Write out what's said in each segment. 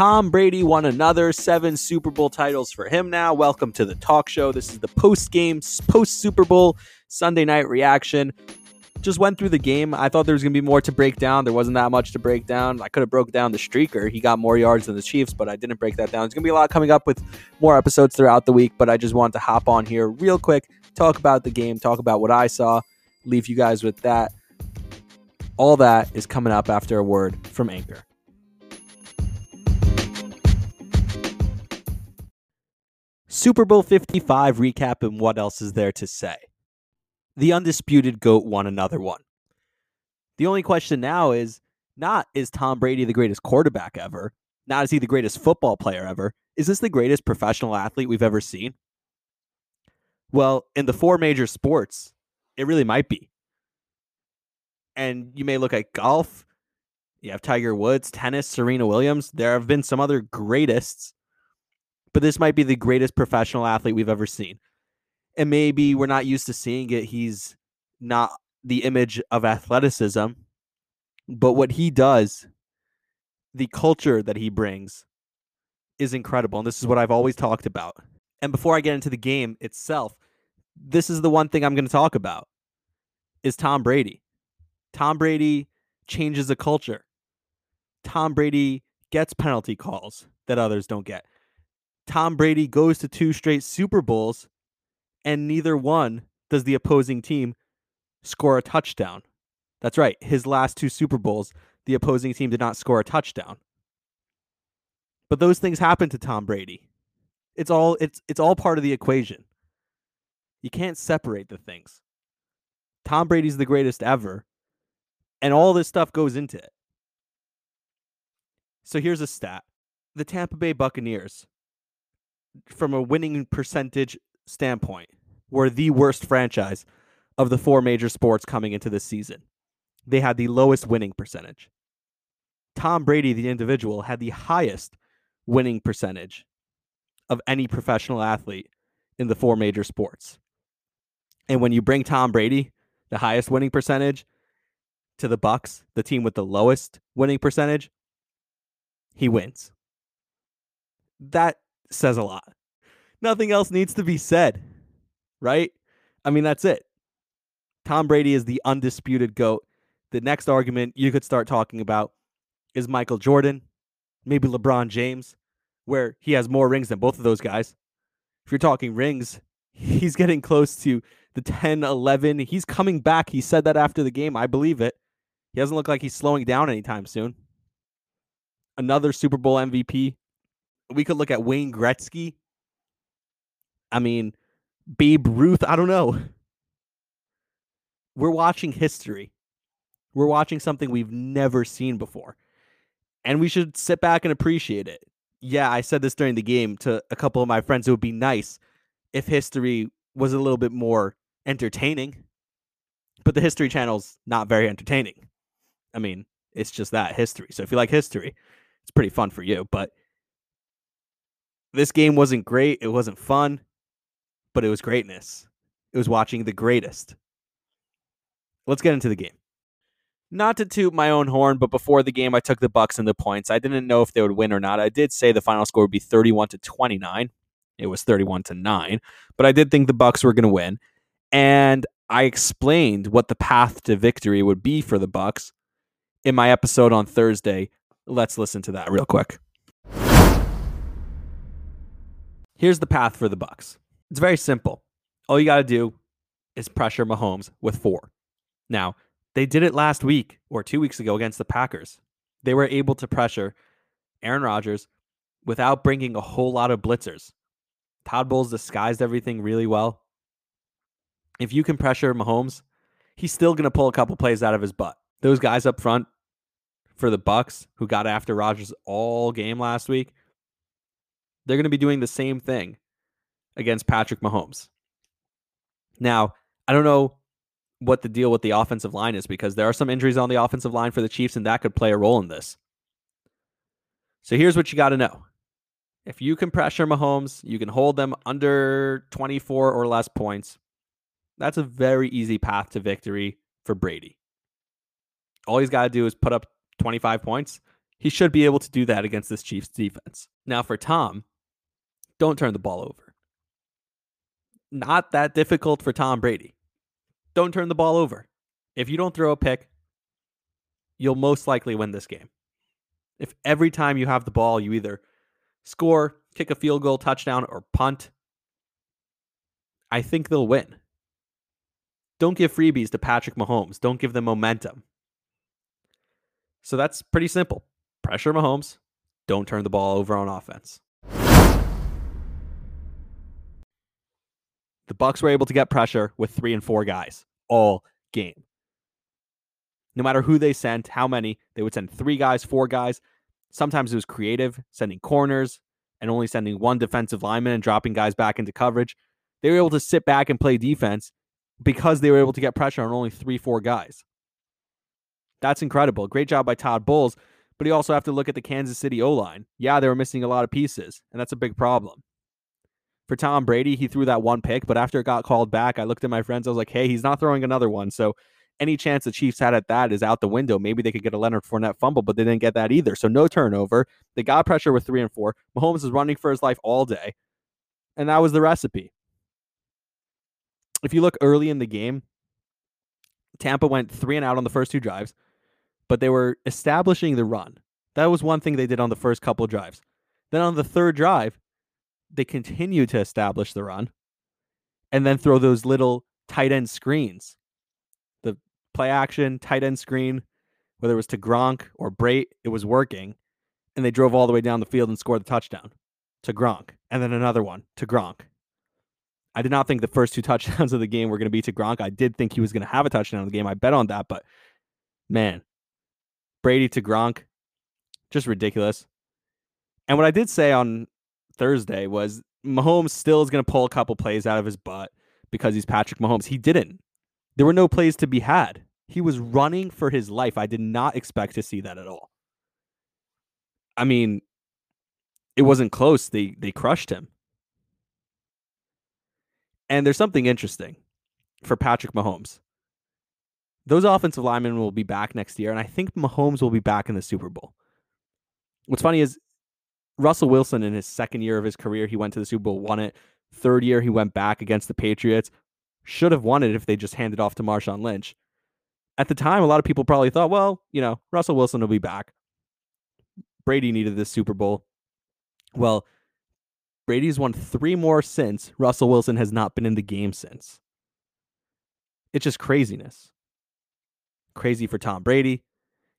Tom Brady won another seven Super Bowl titles for him now. Welcome to the talk show. This is the post game, post Super Bowl Sunday night reaction. Just went through the game. I thought there was going to be more to break down. There wasn't that much to break down. I could have broke down the streaker. He got more yards than the Chiefs, but I didn't break that down. There's going to be a lot coming up with more episodes throughout the week, but I just wanted to hop on here real quick, talk about the game, talk about what I saw, leave you guys with that. All that is coming up after a word from Anchor. Super Bowl 55 recap and what else is there to say? The undisputed GOAT won another one. The only question now is not is Tom Brady the greatest quarterback ever? Not is he the greatest football player ever? Is this the greatest professional athlete we've ever seen? Well, in the four major sports, it really might be. And you may look at golf, you have Tiger Woods, tennis, Serena Williams. There have been some other greatests but this might be the greatest professional athlete we've ever seen. And maybe we're not used to seeing it. He's not the image of athleticism, but what he does, the culture that he brings, is incredible. And this is what I've always talked about. And before I get into the game itself, this is the one thing I'm going to talk about is Tom Brady. Tom Brady changes the culture. Tom Brady gets penalty calls that others don't get. Tom Brady goes to two straight Super Bowls, and neither one does the opposing team score a touchdown. That's right. His last two Super Bowls, the opposing team did not score a touchdown. But those things happen to Tom Brady. It's all it's it's all part of the equation. You can't separate the things. Tom Brady's the greatest ever, and all this stuff goes into it. So here's a stat. The Tampa Bay Buccaneers from a winning percentage standpoint, were the worst franchise of the four major sports coming into this season. They had the lowest winning percentage. Tom Brady, the individual, had the highest winning percentage of any professional athlete in the four major sports. And when you bring Tom Brady, the highest winning percentage, to the Bucks, the team with the lowest winning percentage, he wins. That says a lot. Nothing else needs to be said, right? I mean, that's it. Tom Brady is the undisputed GOAT. The next argument you could start talking about is Michael Jordan, maybe LeBron James, where he has more rings than both of those guys. If you're talking rings, he's getting close to the 10, 11. He's coming back. He said that after the game. I believe it. He doesn't look like he's slowing down anytime soon. Another Super Bowl MVP we could look at Wayne Gretzky. I mean, Babe Ruth. I don't know. We're watching history. We're watching something we've never seen before. And we should sit back and appreciate it. Yeah, I said this during the game to a couple of my friends. It would be nice if history was a little bit more entertaining. But the History Channel's not very entertaining. I mean, it's just that history. So if you like history, it's pretty fun for you. But this game wasn't great. It wasn't fun, but it was greatness. It was watching the greatest. Let's get into the game. Not to toot my own horn, but before the game, I took the Bucks and the points. I didn't know if they would win or not. I did say the final score would be 31 to 29. It was 31 to 9, but I did think the Bucks were going to win. And I explained what the path to victory would be for the Bucks in my episode on Thursday. Let's listen to that real quick. Here's the path for the Bucks. It's very simple. All you got to do is pressure Mahomes with four. Now, they did it last week or 2 weeks ago against the Packers. They were able to pressure Aaron Rodgers without bringing a whole lot of blitzers. Todd Bowles disguised everything really well. If you can pressure Mahomes, he's still going to pull a couple plays out of his butt. Those guys up front for the Bucks who got after Rodgers all game last week, they're going to be doing the same thing against Patrick Mahomes. Now, I don't know what the deal with the offensive line is because there are some injuries on the offensive line for the Chiefs, and that could play a role in this. So here's what you got to know. If you can pressure Mahomes, you can hold them under 24 or less points. That's a very easy path to victory for Brady. All he's got to do is put up 25 points, He should be able to do that against this Chiefs defense. Now, for Tom, don't turn the ball over. Not that difficult for Tom Brady. Don't turn the ball over. If you don't throw a pick, you'll most likely win this game. If every time you have the ball, you either score, kick a field goal, touchdown, or punt, I think they'll win. Don't give freebies to Patrick Mahomes. Don't give them momentum. So that's pretty simple. Pressure Mahomes. Don't turn the ball over on offense. The Bucks were able to get pressure with 3 and 4 guys all game. No matter who they sent, how many, they would send 3 guys, 4 guys. Sometimes it was creative, sending corners and only sending one defensive lineman and dropping guys back into coverage. They were able to sit back and play defense because they were able to get pressure on only 3 4 guys. That's incredible. Great job by Todd Bowles. But you also have to look at the Kansas City O line. Yeah, they were missing a lot of pieces, and that's a big problem. For Tom Brady, he threw that one pick, but after it got called back, I looked at my friends. I was like, hey, he's not throwing another one. So any chance the Chiefs had at that is out the window. Maybe they could get a Leonard Fournette fumble, but they didn't get that either. So no turnover. They got pressure with three and four. Mahomes is running for his life all day. And that was the recipe. If you look early in the game, Tampa went three and out on the first two drives but they were establishing the run. That was one thing they did on the first couple drives. Then on the third drive, they continued to establish the run and then throw those little tight end screens. The play action, tight end screen, whether it was to Gronk or Brate, it was working. And they drove all the way down the field and scored the touchdown to Gronk. And then another one to Gronk. I did not think the first two touchdowns of the game were going to be to Gronk. I did think he was going to have a touchdown in the game. I bet on that, but man, Brady to Gronk, just ridiculous. And what I did say on Thursday was Mahomes still is going to pull a couple plays out of his butt because he's Patrick Mahomes. He didn't. There were no plays to be had. He was running for his life. I did not expect to see that at all. I mean, it wasn't close. They they crushed him. And there's something interesting for Patrick Mahomes those offensive linemen will be back next year, and I think Mahomes will be back in the Super Bowl. What's funny is Russell Wilson in his second year of his career, he went to the Super Bowl, won it. Third year, he went back against the Patriots. Should have won it if they just handed off to Marshawn Lynch. At the time, a lot of people probably thought, well, you know, Russell Wilson will be back. Brady needed this Super Bowl. Well, Brady's won three more since. Russell Wilson has not been in the game since. It's just craziness. Crazy for Tom Brady.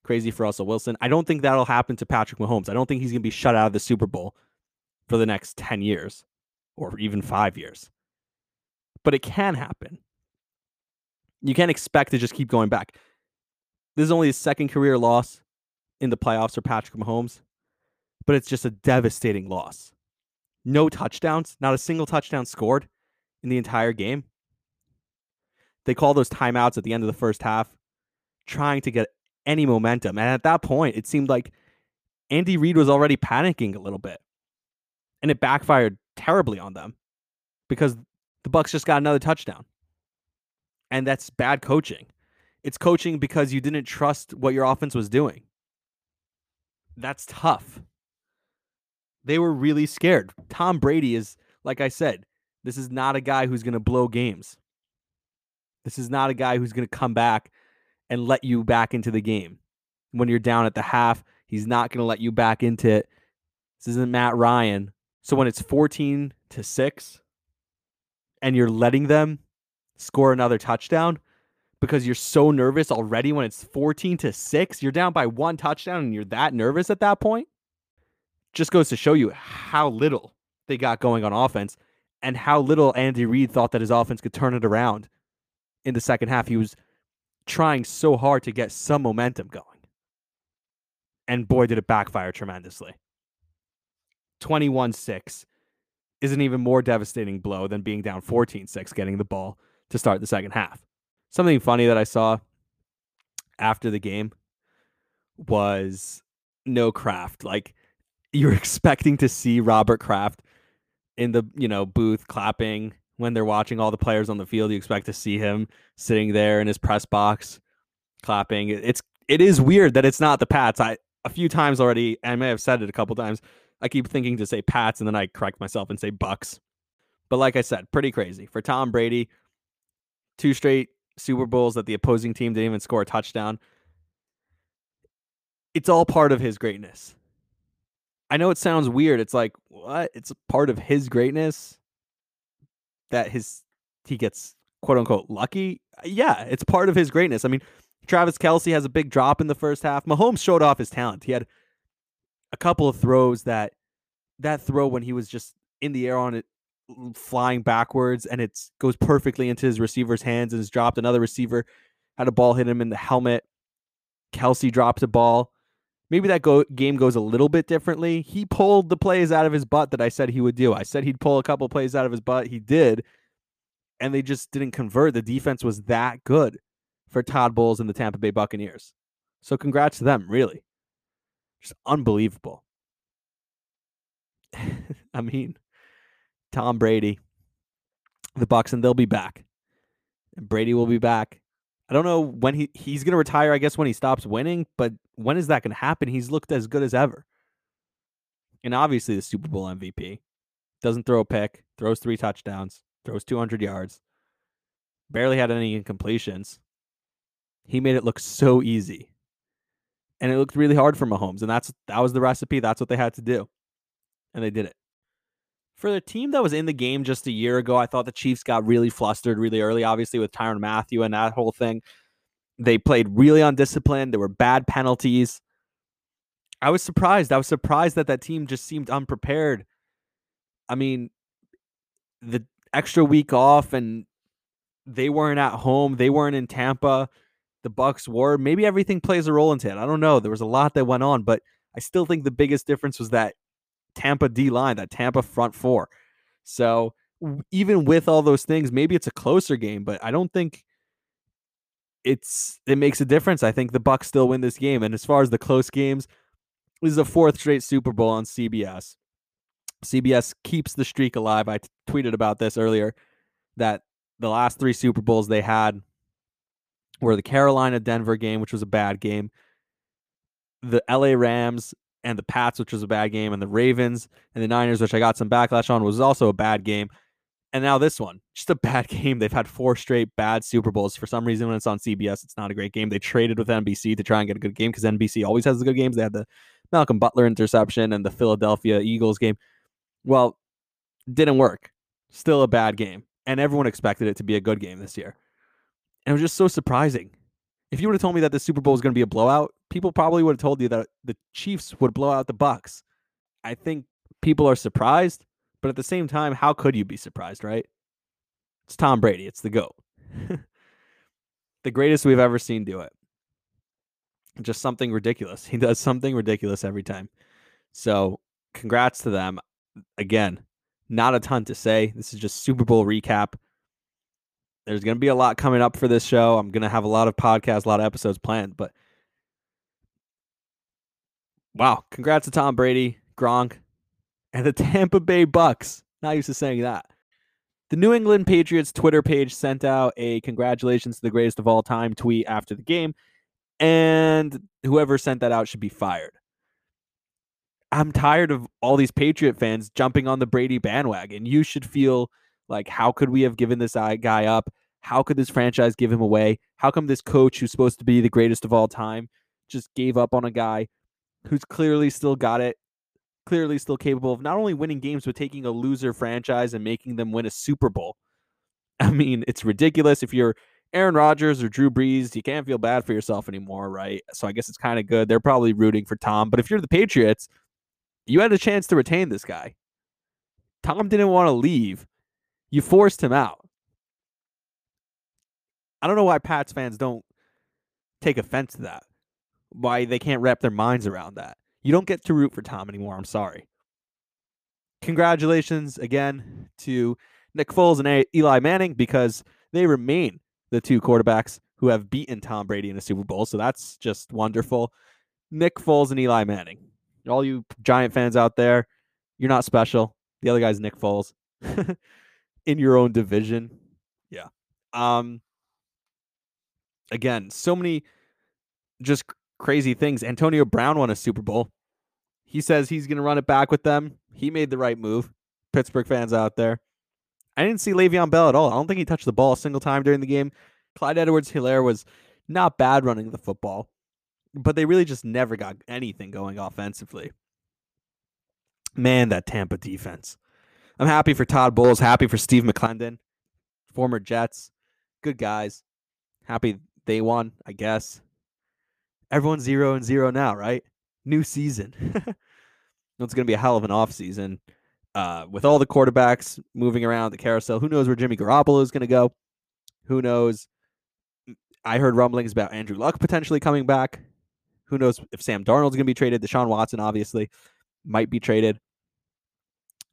Crazy for Russell Wilson. I don't think that'll happen to Patrick Mahomes. I don't think he's going to be shut out of the Super Bowl for the next 10 years or even five years. But it can happen. You can't expect to just keep going back. This is only his second career loss in the playoffs for Patrick Mahomes, but it's just a devastating loss. No touchdowns, not a single touchdown scored in the entire game. They call those timeouts at the end of the first half trying to get any momentum. And at that point, it seemed like Andy Reid was already panicking a little bit. And it backfired terribly on them because the Bucks just got another touchdown. And that's bad coaching. It's coaching because you didn't trust what your offense was doing. That's tough. They were really scared. Tom Brady is, like I said, this is not a guy who's going to blow games. This is not a guy who's going to come back and let you back into the game. When you're down at the half, he's not going to let you back into it. This isn't Matt Ryan. So when it's 14 to 6 and you're letting them score another touchdown because you're so nervous already when it's 14 to 6, you're down by one touchdown and you're that nervous at that point, just goes to show you how little they got going on offense and how little Andy Reid thought that his offense could turn it around in the second half. He was trying so hard to get some momentum going. And boy, did it backfire tremendously. 21 6 is an even more devastating blow than being down 14 6 getting the ball to start the second half. Something funny that I saw after the game was no Kraft. Like you're expecting to see Robert Kraft in the, you know, booth clapping when they're watching all the players on the field. You expect to see him sitting there in his press box clapping. It's it is weird that it's not the Pats. I a few times already. I may have said it a couple times. I keep thinking to say Pats, and then I correct myself and say Bucks. But like I said, pretty crazy for Tom Brady. Two straight Super Bowls that the opposing team didn't even score a touchdown. It's all part of his greatness. I know it sounds weird. It's like, what? It's part of his greatness that his he gets quote unquote lucky. Uh, yeah, it's part of his greatness. I mean, Travis Kelce has a big drop in the first half. Mahomes showed off his talent. He had a couple of throws that that throw when he was just in the air on it flying backwards and it goes perfectly into his receiver's hands and is dropped. Another receiver had a ball hit him in the helmet. Kelce dropped a ball. Maybe that go- game goes a little bit differently. He pulled the plays out of his butt that I said he would do. I said he'd pull a couple plays out of his butt. He did. And they just didn't convert. The defense was that good for Todd Bowles and the Tampa Bay Buccaneers. So congrats to them, really. Just unbelievable. I mean, Tom Brady, the Bucks, and they'll be back. And Brady will be back. I don't know when he he's going to retire. I guess when he stops winning, but when is that going to happen? He's looked as good as ever, and obviously the Super Bowl MVP doesn't throw a pick, throws three touchdowns, throws 200 yards, barely had any incompletions. He made it look so easy, and it looked really hard for Mahomes, and that's that was the recipe. That's what they had to do, and they did it for the team that was in the game just a year ago, I thought the Chiefs got really flustered really early, obviously, with Tyrann Mathieu and that whole thing. They played really undisciplined. There were bad penalties. I was surprised. I was surprised that that team just seemed unprepared. I mean, the extra week off and they weren't at home. They weren't in Tampa. The Bucks were. Maybe everything plays a role into it. I don't know. There was a lot that went on, but I still think the biggest difference was that Tampa D line, that Tampa front four. So even with all those things, maybe it's a closer game, but I don't think it's it makes a difference. I think the Bucks still win this game. And as far as the close games, this is a fourth straight Super Bowl on CBS. CBS keeps the streak alive. I t- tweeted about this earlier that the last three Super Bowls they had were the Carolina Denver game, which was a bad game, the LA Rams and the Pats, which was a bad game, and the Ravens and the Niners, which I got some backlash on, was also a bad game. And now this one, just a bad game. They've had four straight bad Super Bowls. For some reason, when it's on CBS, it's not a great game. They traded with NBC to try and get a good game because NBC always has the good games. They had the Malcolm Butler interception and the Philadelphia Eagles game. Well, didn't work. Still a bad game. And everyone expected it to be a good game this year. And it was just so surprising. If you would have told me that the Super Bowl was going to be a blowout, people probably would have told you that the Chiefs would blow out the Bucks. I think people are surprised, but at the same time, how could you be surprised, right? It's Tom Brady. It's the GOAT. the greatest we've ever seen do it. Just something ridiculous. He does something ridiculous every time. So, congrats to them. Again, not a ton to say. This is just Super Bowl recap. There's going to be a lot coming up for this show. I'm going to have a lot of podcasts, a lot of episodes planned, but wow, congrats to Tom Brady, Gronk, and the Tampa Bay Bucks. Not used to saying that. The New England Patriots Twitter page sent out a congratulations to the greatest of all time tweet after the game, and whoever sent that out should be fired. I'm tired of all these Patriot fans jumping on the Brady bandwagon. You should feel like, how could we have given this guy up? How could this franchise give him away? How come this coach, who's supposed to be the greatest of all time, just gave up on a guy who's clearly still got it, clearly still capable of not only winning games, but taking a loser franchise and making them win a Super Bowl. I mean, it's ridiculous. If you're Aaron Rodgers or Drew Brees, you can't feel bad for yourself anymore, right? So I guess it's kind of good. They're probably rooting for Tom. But if you're the Patriots, you had a chance to retain this guy. Tom didn't want to leave. You forced him out. I don't know why Pats fans don't take offense to that why they can't wrap their minds around that. You don't get to root for Tom anymore. I'm sorry. Congratulations again to Nick Foles and Eli Manning because they remain the two quarterbacks who have beaten Tom Brady in a Super Bowl. So that's just wonderful. Nick Foles and Eli Manning. All you Giant fans out there, you're not special. The other guy's Nick Foles in your own division. Yeah. Um again, so many just crazy things. Antonio Brown won a Super Bowl. He says he's going to run it back with them. He made the right move. Pittsburgh fans out there. I didn't see Le'Veon Bell at all. I don't think he touched the ball a single time during the game. Clyde Edwards Helaire was not bad running the football, but they really just never got anything going offensively. Man, that Tampa defense. I'm happy for Todd Bowles, happy for Steve McLendon, former Jets. Good guys. Happy they won, I guess. Everyone's zero and zero now, right? New season. it's going to be a hell of an off season. Uh, with all the quarterbacks moving around the carousel, who knows where Jimmy Garoppolo is going to go? Who knows? I heard rumblings about Andrew Luck potentially coming back. Who knows if Sam Darnold's going to be traded? Deshaun Watson obviously might be traded.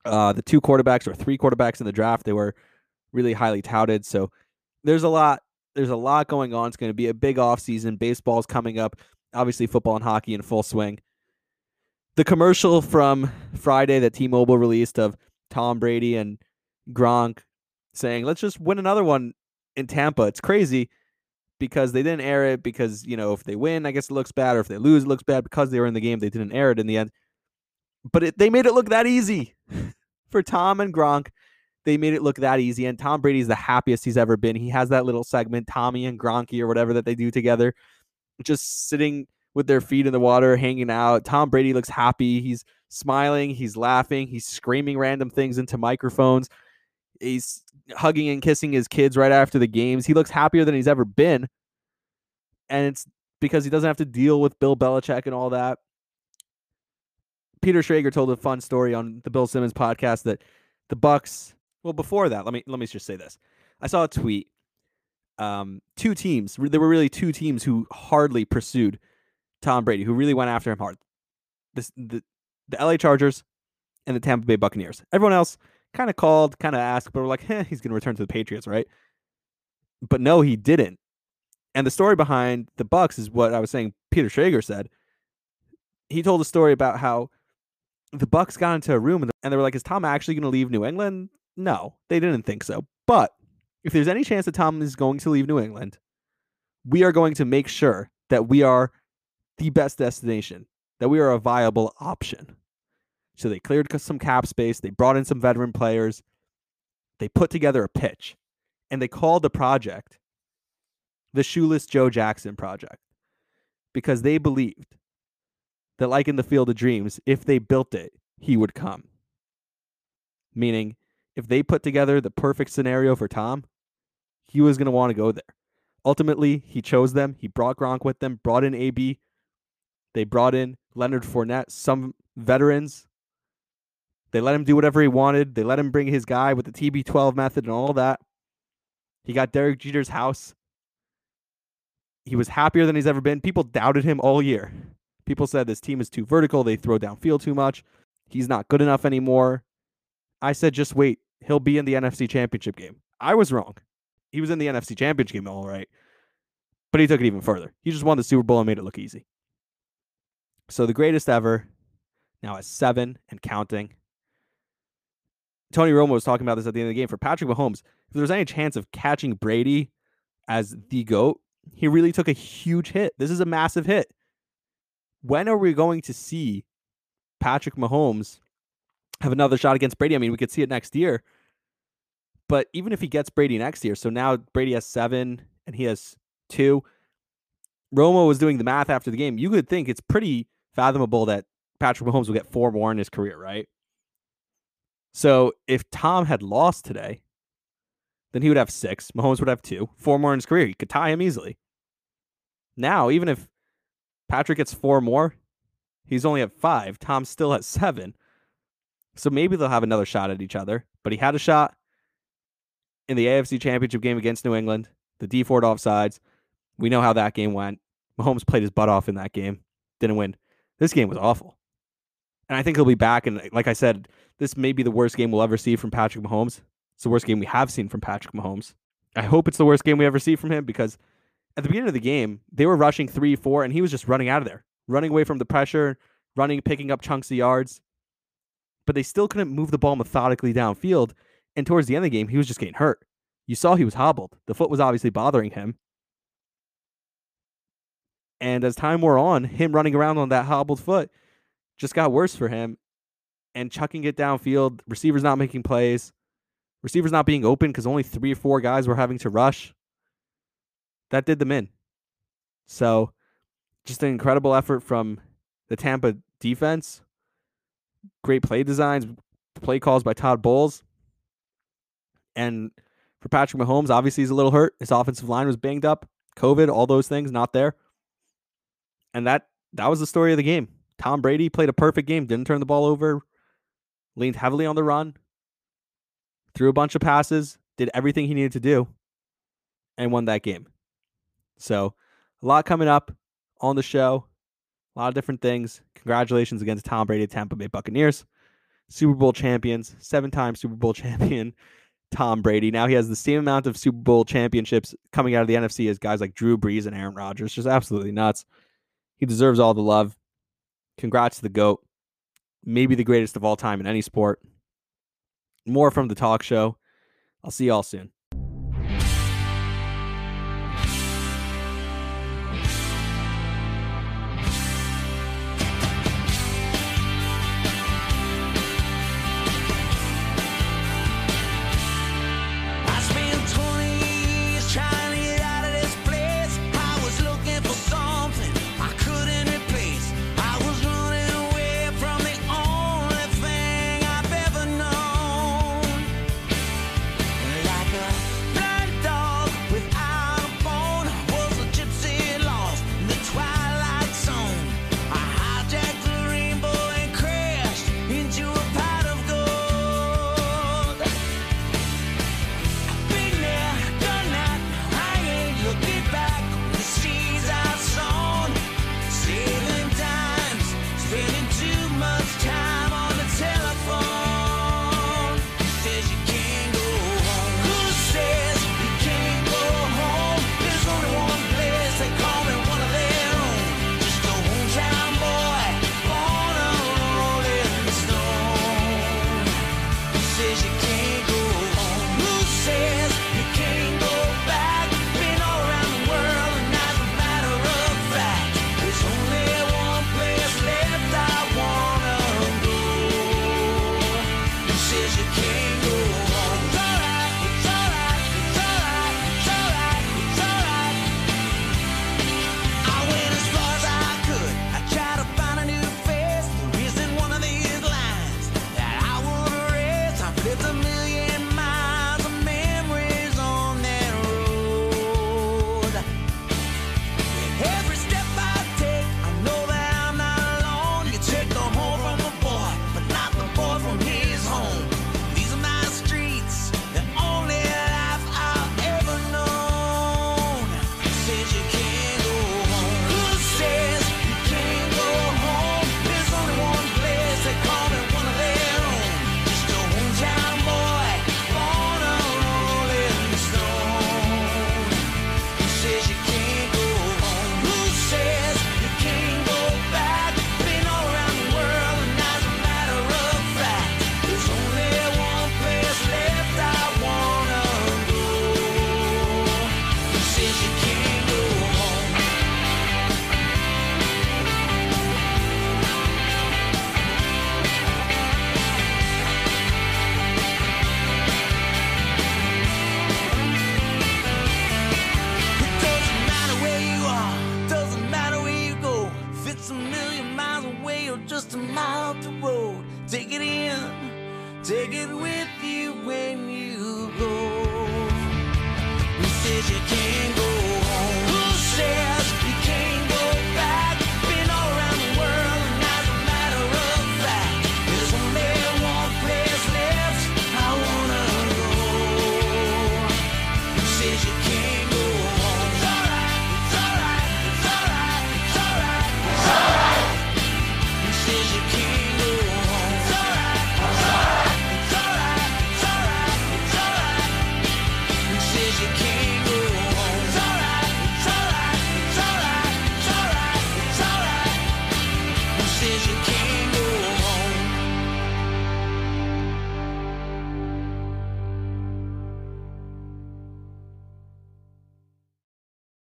Uh, the two quarterbacks or three quarterbacks in the draft, they were really highly touted. So there's a lot. There's a lot going on. It's going to be a big off season. Baseball's coming up. Obviously, football and hockey in full swing the commercial from Friday that T-Mobile released of Tom Brady and Gronk saying, "Let's just win another one in Tampa." It's crazy because they didn't air it because you know if they win, I guess it looks bad, or if they lose, it looks bad because they were in the game. They didn't air it in the end, but it, they made it look that easy for Tom and Gronk. They made it look that easy, and Tom Brady's the happiest he's ever been. He has that little segment, Tommy and Gronky or whatever that they do together, just sitting with their feet in the water, hanging out. Tom Brady looks happy. He's smiling. He's laughing. He's screaming random things into microphones. He's hugging and kissing his kids right after the games. He looks happier than he's ever been. And it's because he doesn't have to deal with Bill Belichick and all that. Peter Schrager told a fun story on the Bill Simmons podcast that the Bucks. Well, before that, let me let me just say this. I saw a tweet. Um, two teams. There were really two teams who hardly pursued Tom Brady, who really went after him hard. This the the LA Chargers and the Tampa Bay Buccaneers. Everyone else kind of called, kind of asked, but we're like, eh, he's going to return to the Patriots, right? But no, he didn't. And the story behind the Bucks is what I was saying. Peter Schrager said. He told a story about how the Bucks got into a room and they were like, "Is Tom actually going to leave New England?" No, they didn't think so. But if there's any chance that Tom is going to leave New England, we are going to make sure that we are the best destination, that we are a viable option. So they cleared some cap space, they brought in some veteran players, they put together a pitch, and they called the project the Shoeless Joe Jackson Project because they believed that, like in the Field of Dreams, if they built it, he would come. Meaning, if they put together the perfect scenario for Tom, he was going to want to go there. Ultimately, he chose them. He brought Gronk with them, brought in AB, they brought in Leonard Fournette, some veterans. They let him do whatever he wanted. They let him bring his guy with the TB12 method and all that. He got Derek Jeter's house. He was happier than he's ever been. People doubted him all year. People said this team is too vertical. They throw downfield too much. He's not good enough anymore. I said, just wait. He'll be in the NFC Championship game. I was wrong. He was in the NFC Championship game, all right. But he took it even further. He just won the Super Bowl and made it look easy. So the greatest ever, now at seven and counting. Tony Romo was talking about this at the end of the game. For Patrick Mahomes, if there was any chance of catching Brady as the GOAT, he really took a huge hit. This is a massive hit. When are we going to see Patrick Mahomes have another shot against Brady? I mean, we could see it next year. But even if he gets Brady next year, so now Brady has seven and he has two. Romo was doing the math after the game. You could think it's pretty fathomable that Patrick Mahomes will get four more in his career, right? So if Tom had lost today, then he would have six. Mahomes would have two, four more in his career. He could tie him easily. Now, even if Patrick gets four more, he's only at five. Tom still at seven. So maybe they'll have another shot at each other. But he had a shot in the AFC Championship game against New England, the Dee Ford offsides. We know how that game went. Mahomes played his butt off in that game, didn't win. This game was awful. And I think he'll be back. And like I said, this may be the worst game we'll ever see from Patrick Mahomes. It's the worst game we have seen from Patrick Mahomes. I hope it's the worst game we ever see from him because at the beginning of the game, they were rushing three, four, and he was just running out of there, running away from the pressure, running, picking up chunks of yards. But they still couldn't move the ball methodically downfield. And towards the end of the game, he was just getting hurt. You saw he was hobbled. The foot was obviously bothering him. And as time wore on, him running around on that hobbled foot just got worse for him and chucking it downfield, receivers not making plays, receivers not being open because only three or four guys were having to rush. That did them in. So, just an incredible effort from the Tampa defense. Great play designs, play calls by Todd Bowles. And for Patrick Mahomes, obviously he's a little hurt. His offensive line was banged up, COVID, all those things not there. And that that was the story of the game. Tom Brady played a perfect game, didn't turn the ball over, leaned heavily on the run, threw a bunch of passes, did everything he needed to do, and won that game. So, a lot coming up on the show, lot of different things. Congratulations against Tom Brady, Tampa Bay Buccaneers, Super Bowl champions, seven time Super Bowl champion. Tom Brady. Now he has the same amount of Super Bowl championships coming out of the NFC as guys like Drew Brees and Aaron Rodgers. Just absolutely nuts. He deserves all the love. Congrats to the GOAT. Maybe the greatest of all time in any sport. More from the talk show. I'll see y'all soon.